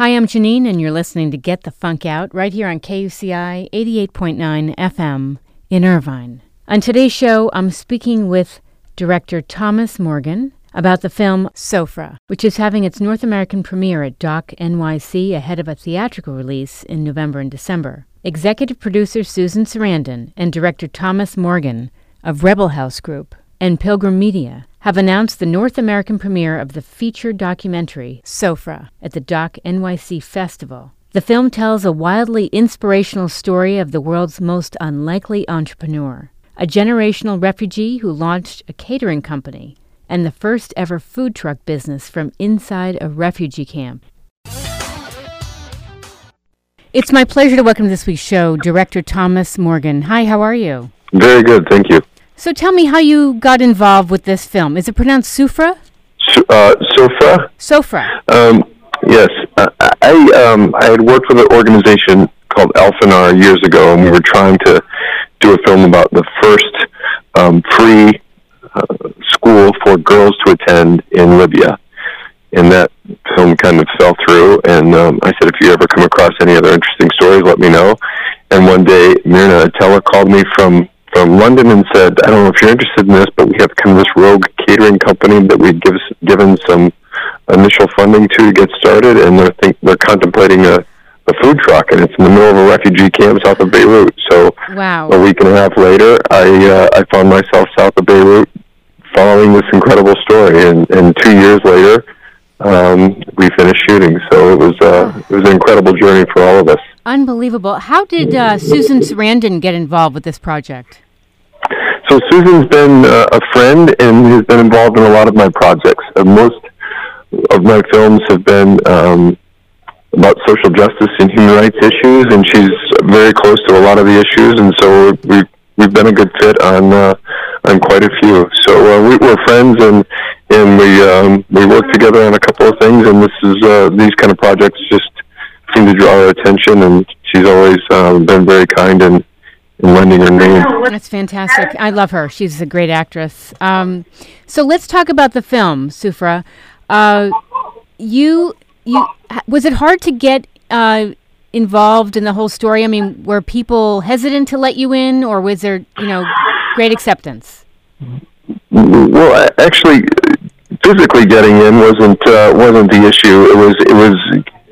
Hi, I'm Janine, and you're listening to Get the Funk Out right here on KUCI 88.9 FM in Irvine. On today's show, I'm speaking with director Thomas Morgan about the film Soufra, which is having its North American premiere at Doc NYC ahead of a theatrical release in November and December. Executive producer Susan Sarandon and director Thomas Morgan of Rebel House Group and Pilgrim Media have announced the North American premiere of the feature documentary Soufra at the Doc NYC Festival. The film tells a wildly inspirational story of the world's most unlikely entrepreneur, a generational refugee who launched a catering company and the first ever food truck business from inside a refugee camp. It's my pleasure to welcome to this week's show Director Thomas Morgan. Hi, how are you? Very good, thank you. So tell me how you got involved with this film. Is it pronounced Sufra? Uh, Sofra? Sofra. Um, yes. Uh, I, um, I had worked with an organization called Alfanar years ago, and we were trying to do a film about the first um, free uh, school for girls to attend in Libya. And that film kind of fell through, and um, I said, if you ever come across any other interesting stories, let me know. And one day, Myrna Atalla called me from from London and said, I don't know if you're interested in this, but we have kind of this rogue catering company that we've give, given some initial funding to to get started, and they're think they're contemplating a a food truck, and it's in the middle of a refugee camp south of Beirut. So Wow. a week and a half later, I uh, I found myself south of Beirut, following this incredible story, and and two years later, um, we finished shooting. So it was uh, it was an incredible journey for all of us. Unbelievable. How did uh, Susan Sarandon get involved with this project? So Susan's been uh, a friend and has been involved in a lot of my projects. Uh, most of my films have been um, about social justice and human rights issues, and she's very close to a lot of the issues, and so we've we've been a good fit on uh, on quite a few. So uh, we, we're friends, and and we um, we work together on a couple of things, and this is uh, these kind of projects just seem to draw her attention, and she's always uh, been very kind and in lending her name. That's fantastic. I love her. She's a great actress. Um, so let's talk about the film, Soufra. Uh, you, you, was it hard to get uh, involved in the whole story? I mean, were people hesitant to let you in, or was there, you know, great acceptance? Well, actually, physically getting in wasn't uh, wasn't the issue. It was it was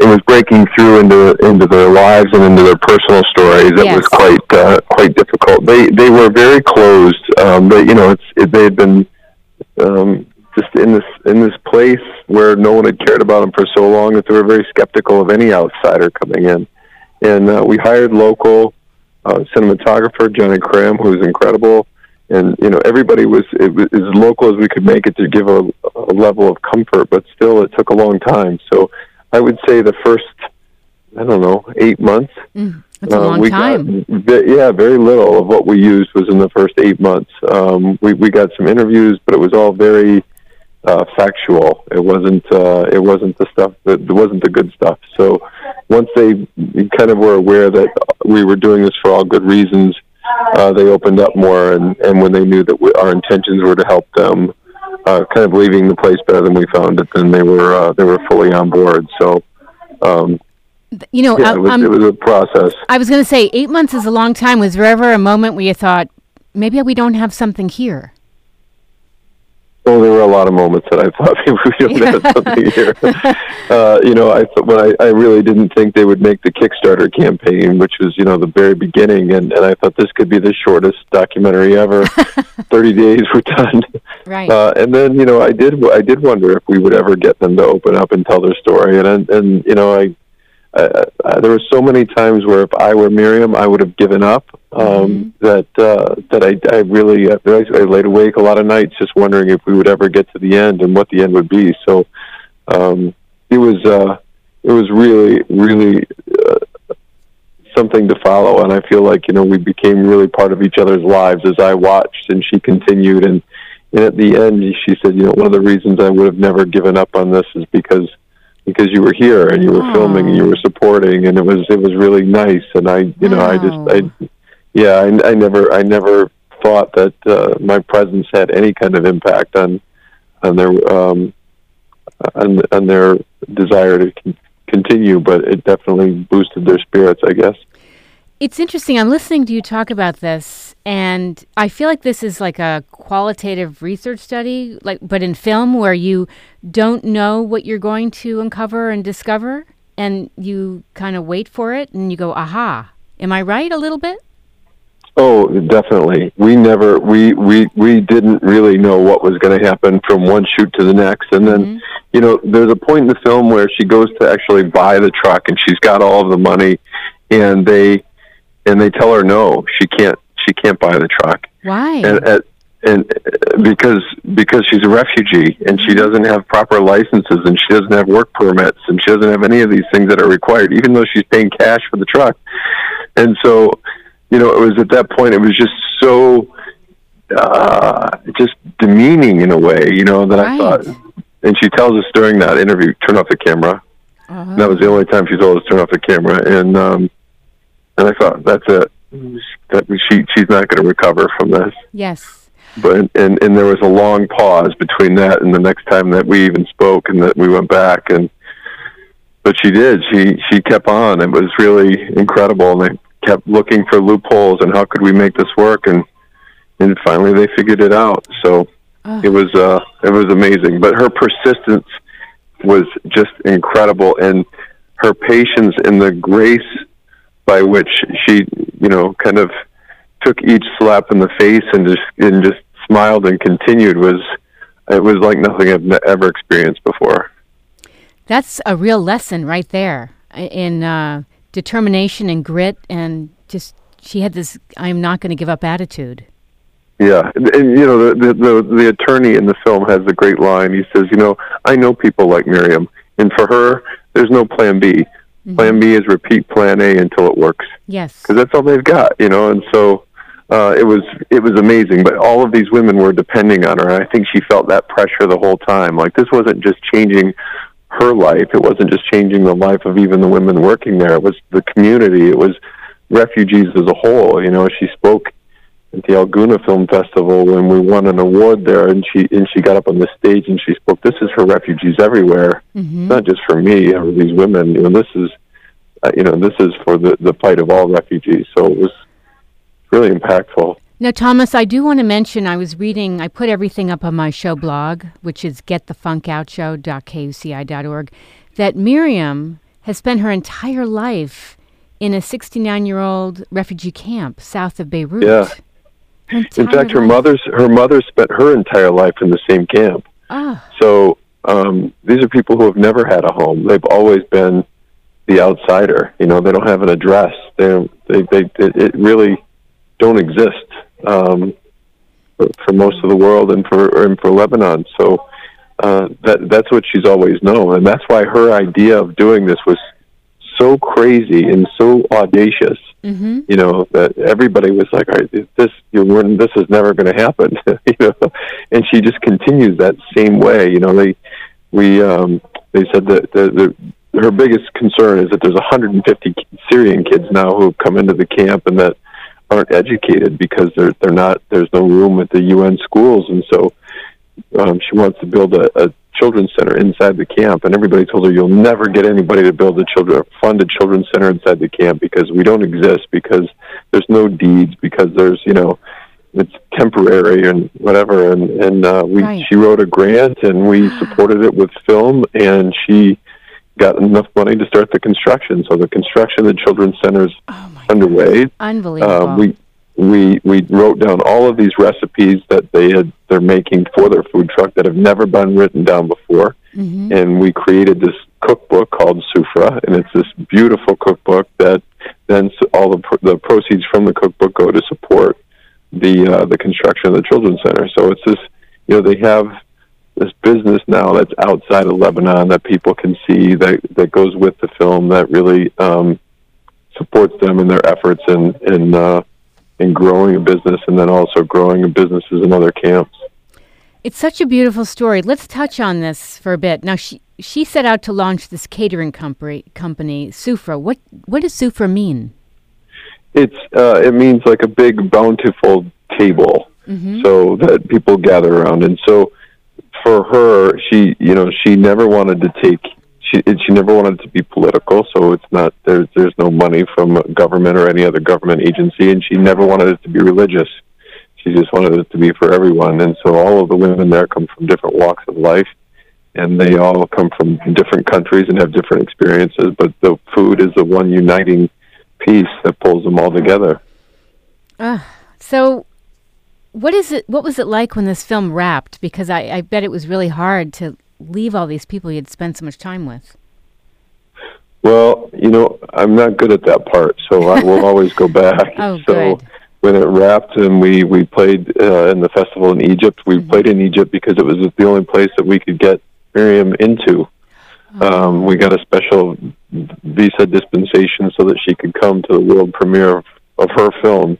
it was breaking through into into their lives and into their personal stories. That Yes. was quite uh, quite difficult. They they were very closed. Um, they you know it's it, they had been um, just in this in this place where no one had cared about them for so long that they were very skeptical of any outsider coming in. And uh, we hired local uh, cinematographer Johnny Cram, who was incredible and you know everybody was it was as local as we could make it to give a, a level of comfort but still it took a long time. So i would say the first i don't know eight months Mm, that's a uh, long time. got yeah very little of what we used was in the first eight months. Um we we got some interviews but it was all very uh factual. It wasn't uh it wasn't the stuff that it wasn't the good stuff. So once they kind of were aware that we were doing this for all good reasons uh, they opened up more, and, and when they knew that we, our intentions were to help them, uh, kind of leaving the place better than we found it, then they were uh, they were fully on board. So, um, You know, yeah, it was, I'm- it was a process. I was going to say eight months is a long time. Was there ever a moment where you thought maybe we don't have something here? There were a lot of moments that I thought maybe we don't have something here. Uh, you know, I when I, I really didn't think they would make the Kickstarter campaign, which was you know the very beginning, and, and I thought this could be the shortest documentary ever. Thirty days we're done. Right. Uh, and then you know I did I did wonder if we would ever get them to open up and tell their story, and and, and you know I, I, I there were so many times where if I were Miriam, I would have given up. Um, That uh, that I I really I, I laid awake a lot of nights just wondering if we would ever get to the end and what the end would be. So um, it was uh, it was really really. Uh, something to follow and I feel like you know we became really part of each other's lives as I watched and she continued and and at the end she said you know one of the reasons I would have never given up on this is because because you were here and you were filming and you were supporting and it was it was really nice and I you know I just I yeah I, I never I never thought that uh, my presence had any kind of impact on on their um on on their desire to con- continue, but it definitely boosted their spirits, I guess. It's interesting. I'm listening to you talk about this, and I feel like this is like a qualitative research study, like but in film where you don't know what you're going to uncover and discover, and you kind of wait for it, and you go, "Aha!" Am I right? A little bit. Oh, definitely. We never we we we didn't really know what was going to happen from one shoot to the next, and then mm-hmm. you know there's a point in the film where she goes to actually buy the truck, and she's got all of the money, and they and they tell her no, she can't she can't buy the truck. Why? And and, and because because she's a refugee and she mm-hmm. doesn't have proper licenses and she doesn't have work permits and she doesn't have any of these things that are required, even though she's paying cash for the truck. And so you know, it was at that point, it was just so uh, just demeaning in a way, you know, that right. I thought. And she tells us during that interview, turn off the camera. Uh-huh. that was the only time she told us turn off the camera. And um, and I thought, that's it. That she she's not going to recover from this. Yes. But and and there was a long pause between that and the next time that we even spoke, and that we went back and. But she did. She she kept on. It was really incredible, and they kept looking for loopholes and how could we make this work and and finally they figured it out so oh. it was uh it was amazing but her persistence was just incredible and her patience and the grace by which she you know kind of took each slap in the face and just and just smiled and continued was it was like nothing I've ever experienced before. That's a real lesson right there in uh, determination and grit and just she had this I'm not going to give up attitude. Yeah, and, and you know the, the the attorney in the film has a great line. He says, "You know, I know people like Miriam, and for her, there's no plan B. Mm-hmm. Plan B is repeat Plan A until it works. Yes, because that's all they've got, you know. And so uh, it was it was amazing. But all of these women were depending on her. And I think she felt that pressure the whole time. Like this wasn't just changing her life. It wasn't just changing the life of even the women working there. It was the community. It was refugees as a whole. You know, she spoke at the El Gouna Film Festival when we won an award there, and she and she got up on the stage and she spoke. This is for refugees everywhere, mm-hmm. not just for me or these women. You know, this is, uh, you know, this is for the the fight of all refugees. So it was really impactful. Now, Thomas, I do want to mention I was reading, I put everything up on my show blog, which is getthefunkoutshow.kuci.org, that Miriam has spent her entire life in a 69 year old refugee camp south of Beirut. Yeah. In fact, her mother's her mother spent her entire life in the same camp. Ah. So um, these are people who have never had a home. They've always been the outsider. You know, they don't have an address. They they they it really don't exist um, for, for, most of the world and for and for Lebanon. So uh, that that's what she's always known, and that's why her idea of doing this was so crazy and so audacious. Mm-hmm. You know that everybody was like, "All right, this you this is never going to happen." you know, and she just continues that same way. You know, they we um, they said that the, the her biggest concern is that there's 150 Syrian kids now who have come into the camp, and that aren't educated because they're they're not there's no room at the UN schools, and so um, she wants to build a, a children's center inside the camp. And everybody told her you'll never get anybody to build a children fund a children's center inside the camp because we don't exist because there's no deeds because there's you know it's temporary and whatever and and uh, we right. she wrote a grant and we supported it with film and she got enough money to start the construction. So the construction of the children's centers oh underway. Unbelievable. Uh, we we we wrote down all of these recipes that they had they're making for their food truck that have never been written down before, mm-hmm. and we created this cookbook called Soufra, and it's this beautiful cookbook that then all the the proceeds from the cookbook go to support the uh, the construction of the children's center. So it's this you know they have this business now that's outside of Lebanon that people can see that that goes with the film that really um, supports them in their efforts and and uh, in growing a business and then also growing businesses in other camps. It's such a beautiful story. Let's touch on this for a bit. Now she she set out to launch this catering company company Soufra. What what does Soufra mean? It's uh, it means like a big bountiful table, mm-hmm. so that people gather around. And so for her, she you know she never wanted to take she she never wanted to be political, so it's not there's there's no money from government or any other government agency, and she never wanted it to be religious. She just wanted it to be for everyone, and so all of the women there come from different walks of life, and they all come from different countries and have different experiences. But the food is the one uniting piece that pulls them all together. Uh, so, what is it? What was it like when this film wrapped? Because I, I bet it was really hard to leave all these people you'd spent so much time with. Well, you know, I'm not good at that part, so I will always go back. Oh, so good. when it wrapped and we we played uh, in the festival in Egypt, we Mm-hmm. played in Egypt because it was the only place that we could get Miriam into. Oh. Um, we got a special visa dispensation so that she could come to the world premiere of, of her film.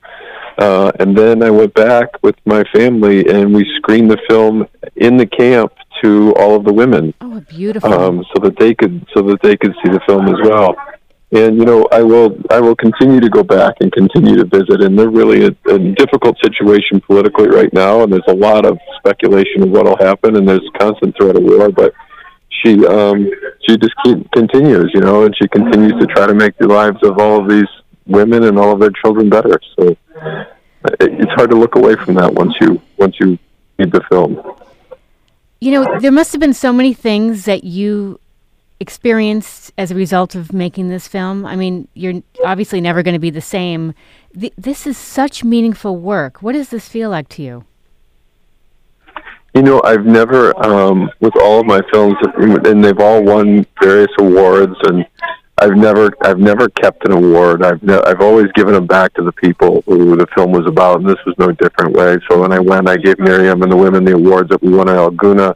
Uh, and then I went back with my family and we screened the film in the camp to all of the women Oh, beautiful. um, so that they could so that they could see the film as well. And you know, I will I will continue to go back and continue to visit. And they're really a, a difficult situation politically right now, and there's a lot of speculation of what'll happen, and there's constant threat of war. But she um, she just keep, continues, you know, and she continues to try to make the lives of all of these women and all of their children better. So it, it's hard to look away from that once you once you read the film. You know, there must have been so many things that you experienced as a result of making this film. I mean, you're obviously never going to be the same. Th- this is such meaningful work. What does this feel like to you? You know, I've never, um, with all of my films, and they've all won various awards, and I've never, I've never kept an award. I've, ne- I've always given them back to the people who the film was about, and this was no different way. So when I went, I gave Miriam and the women the awards that we won at El Gouna.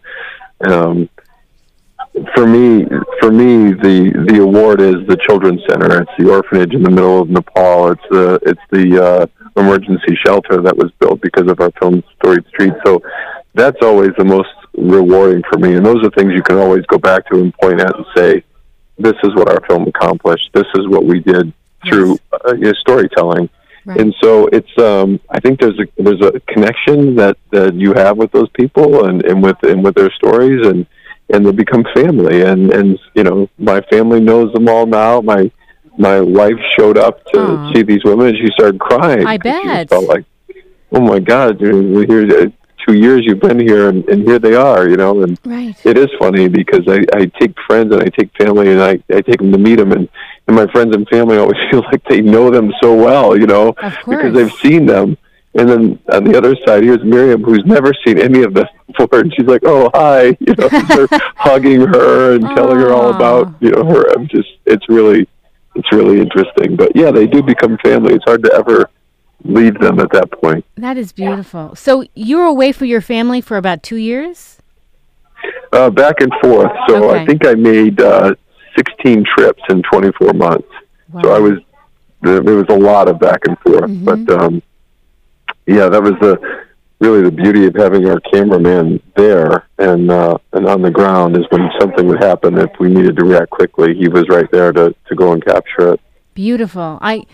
Um, for me, for me, the the award is the Children's Center. It's the orphanage in the middle of Nepal. It's the it's the uh, emergency shelter that was built because of our film Storied Street. So that's always the most rewarding for me. And those are things you can always go back to and point at and say, "This is what our film accomplished. This is what we did through uh, you know, storytelling." Right. And so it's um I think there's a there's a connection that, that you have with those people and, and with and with their stories and and they become family and and you know my family knows them all now my my wife showed up to Aw. see these women and she started crying I because she bet. felt like oh my god we're here two years you've been here and, and here they are you know and Right. it is funny because I, I take friends and I take family and I, I take them to meet them and, and my friends and family always feel like they know them so well, you know, because they've seen them. And then on the other side, here's Miriam, who's never seen any of this before, and she's like, "Oh, hi," you know, they're hugging her and telling her all about, you know, her. I'm just, it's really, it's really interesting. But yeah, they do become family. It's hard to ever leave them at that point. That is beautiful. So you were away from your family for about two years? Uh, back and forth. So Okay. I think I made uh, 16 trips in 24 months. So I was there was a lot of back and forth, Mhm. but um, yeah, that was the really the beauty of having our cameraman there and uh, and on the ground is when something would happen if we needed to react quickly, he was right there to to go and capture it. Beautiful. I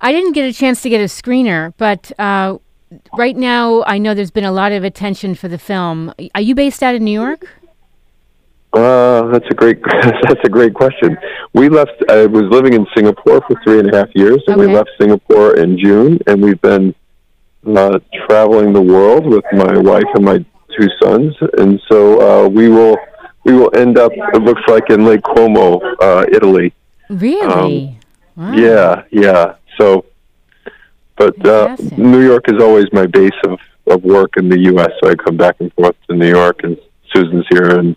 I didn't get a chance to get a screener, but uh, right now I know there's been a lot of attention for the film. Are you based out of New York? Uh, that's a great that's a great question. We left. I was living in Singapore for three and a half years, and we left Singapore in June, and we've been uh, traveling the world with my wife and my two sons, and so uh, we will we will end up. It looks like in Lake Como, uh, Italy. Really? wow. Um, Yeah, yeah. So, but uh, New York is always my base of of work in the U.S. So I come back and forth to New York, and Susan's here, and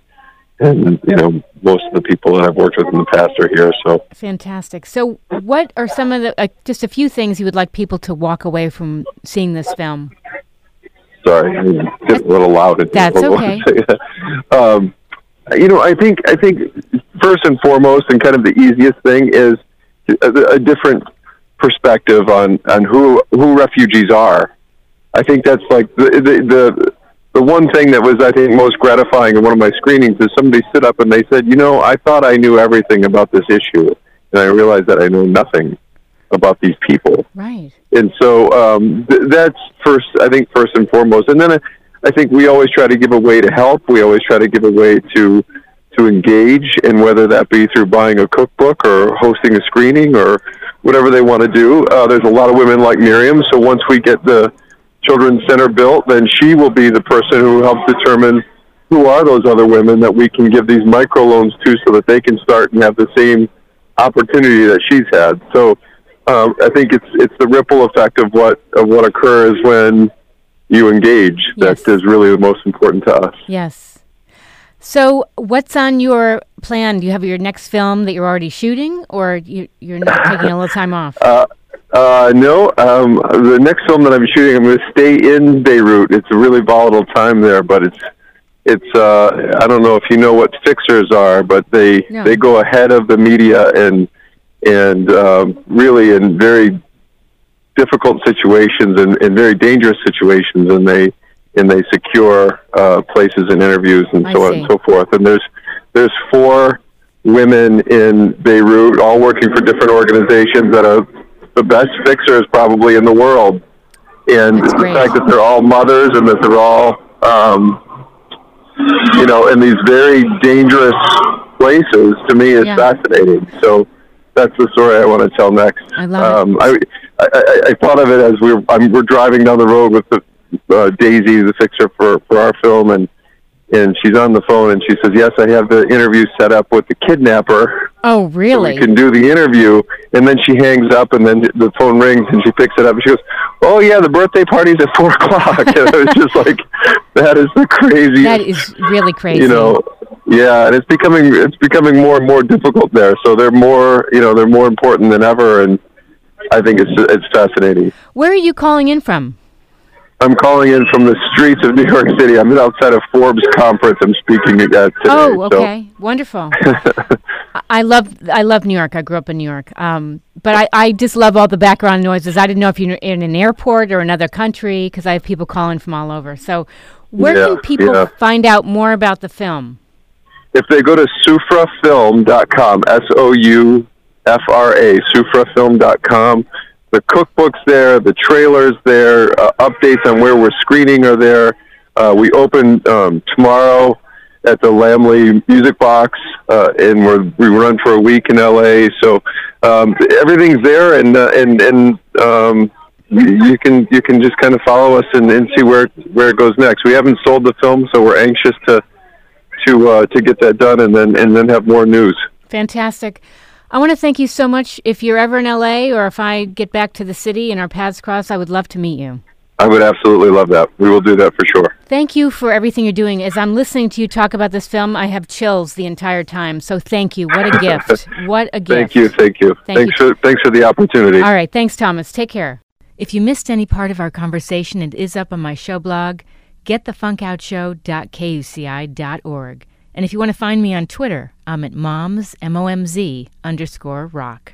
and you know most of the people that I've worked with in the past are here. So Fantastic. So, what are some of the uh, just a few things you would like people to walk away from seeing this film? sorry, I get a little loud. at That's okay. um, you know, I think I think first and foremost, and kind of the easiest thing is a, a different perspective on on who who refugees are. I think that's like the, the the the one thing that was I think most gratifying in one of my screenings is somebody stood up and they said, you know, I thought I knew everything about this issue, and I realized that I know nothing about these people Right. and so um, th- that's first. I think first and foremost, and then I, I think we always try to give a way to help. We always try to give a way to to engage, and whether that be through buying a cookbook or hosting a screening or whatever they want to do. Uh, there's a lot of women like Miriam, so once we get the children's center built, then she will be the person who helps determine who are those other women that we can give these microloans to so that they can start and have the same opportunity that she's had. So um, I think it's it's the ripple effect of what of what occurs when you engage Yes. that is really the most important to us. Yes. So, what's on your plan? Do you have your next film that you're already shooting, or you, you're not taking a little time off? Uh, uh, no, um, the next film that I'm shooting, I'm going to stay in Beirut. It's a really volatile time there, but it's it's. Uh, I don't know if you know what fixers are, but they No. they go ahead of the media and and um, really in very difficult situations and, and very dangerous situations, and they and they secure uh, places and interviews and I so on and so forth. And there's there's four women in Beirut, all working for different organizations that are the best fixers probably in the world. And That's the great. fact that they're all mothers and that they're all, um, you know, in these very dangerous places, to me is Yeah. fascinating. So that's the story I want to tell next. I love it. um, I, I, I, I thought of it as we were, I'm, we're driving down the road with the, uh, Daisy, the fixer for, for our film, and and she's on the phone and she says, "Yes, I have the interview set up with the kidnapper." Oh, so really? we can do the interview. And then she hangs up, and then the phone rings, and she picks it up, and she goes, "Oh yeah, the birthday party's at four o'clock." and it was just like, that is the craziest. that is really crazy. you know, yeah, and it's becoming it's becoming more and more difficult there. So they're more, you know, they're more important than ever, and I think it's it's fascinating. Where are you calling in from? I'm calling in from the streets of New York City. I'm outside of Forbes conference. I'm speaking at today. Oh, so- okay, wonderful. I- love I love New York. I grew up in New York, um, but I, I just love all the background noises. I didn't know if you're in an airport or another country because I have people calling from all over. So, where Yeah, can people yeah. find out more about the film? if they go to soufrafilm.com, S O U F R A, soufrafilm.com, the cookbook's there, the trailer's there, uh, updates on where we're screening are there. Uh, we open um, tomorrow at the Laemmle Music Box, uh, and we're, we run for a week in LA. So um, everything's there, and uh, and and um, you can you can just kind of follow us and, and see where where it goes next. We haven't sold the film, so we're anxious to to uh, to get that done and then and then have more news. Fantastic. I want to thank you so much. If you're ever in LA or if I get back to the city and our paths cross, I would love to meet you. I would absolutely love that. We will do that for sure. Thank you for everything you're doing. As I'm listening to you talk about this film, I have chills the entire time. So thank you. What a gift. What a gift. Thank you, thank you, Thank thanks you. for thanks for the opportunity. All right. Thanks, Thomas. Take care. If you missed any part of our conversation, it is up on my show blog, getthefunkoutshow.kuci.org. And if you want to find me on Twitter, I'm at moms, M O M Z underscore rock.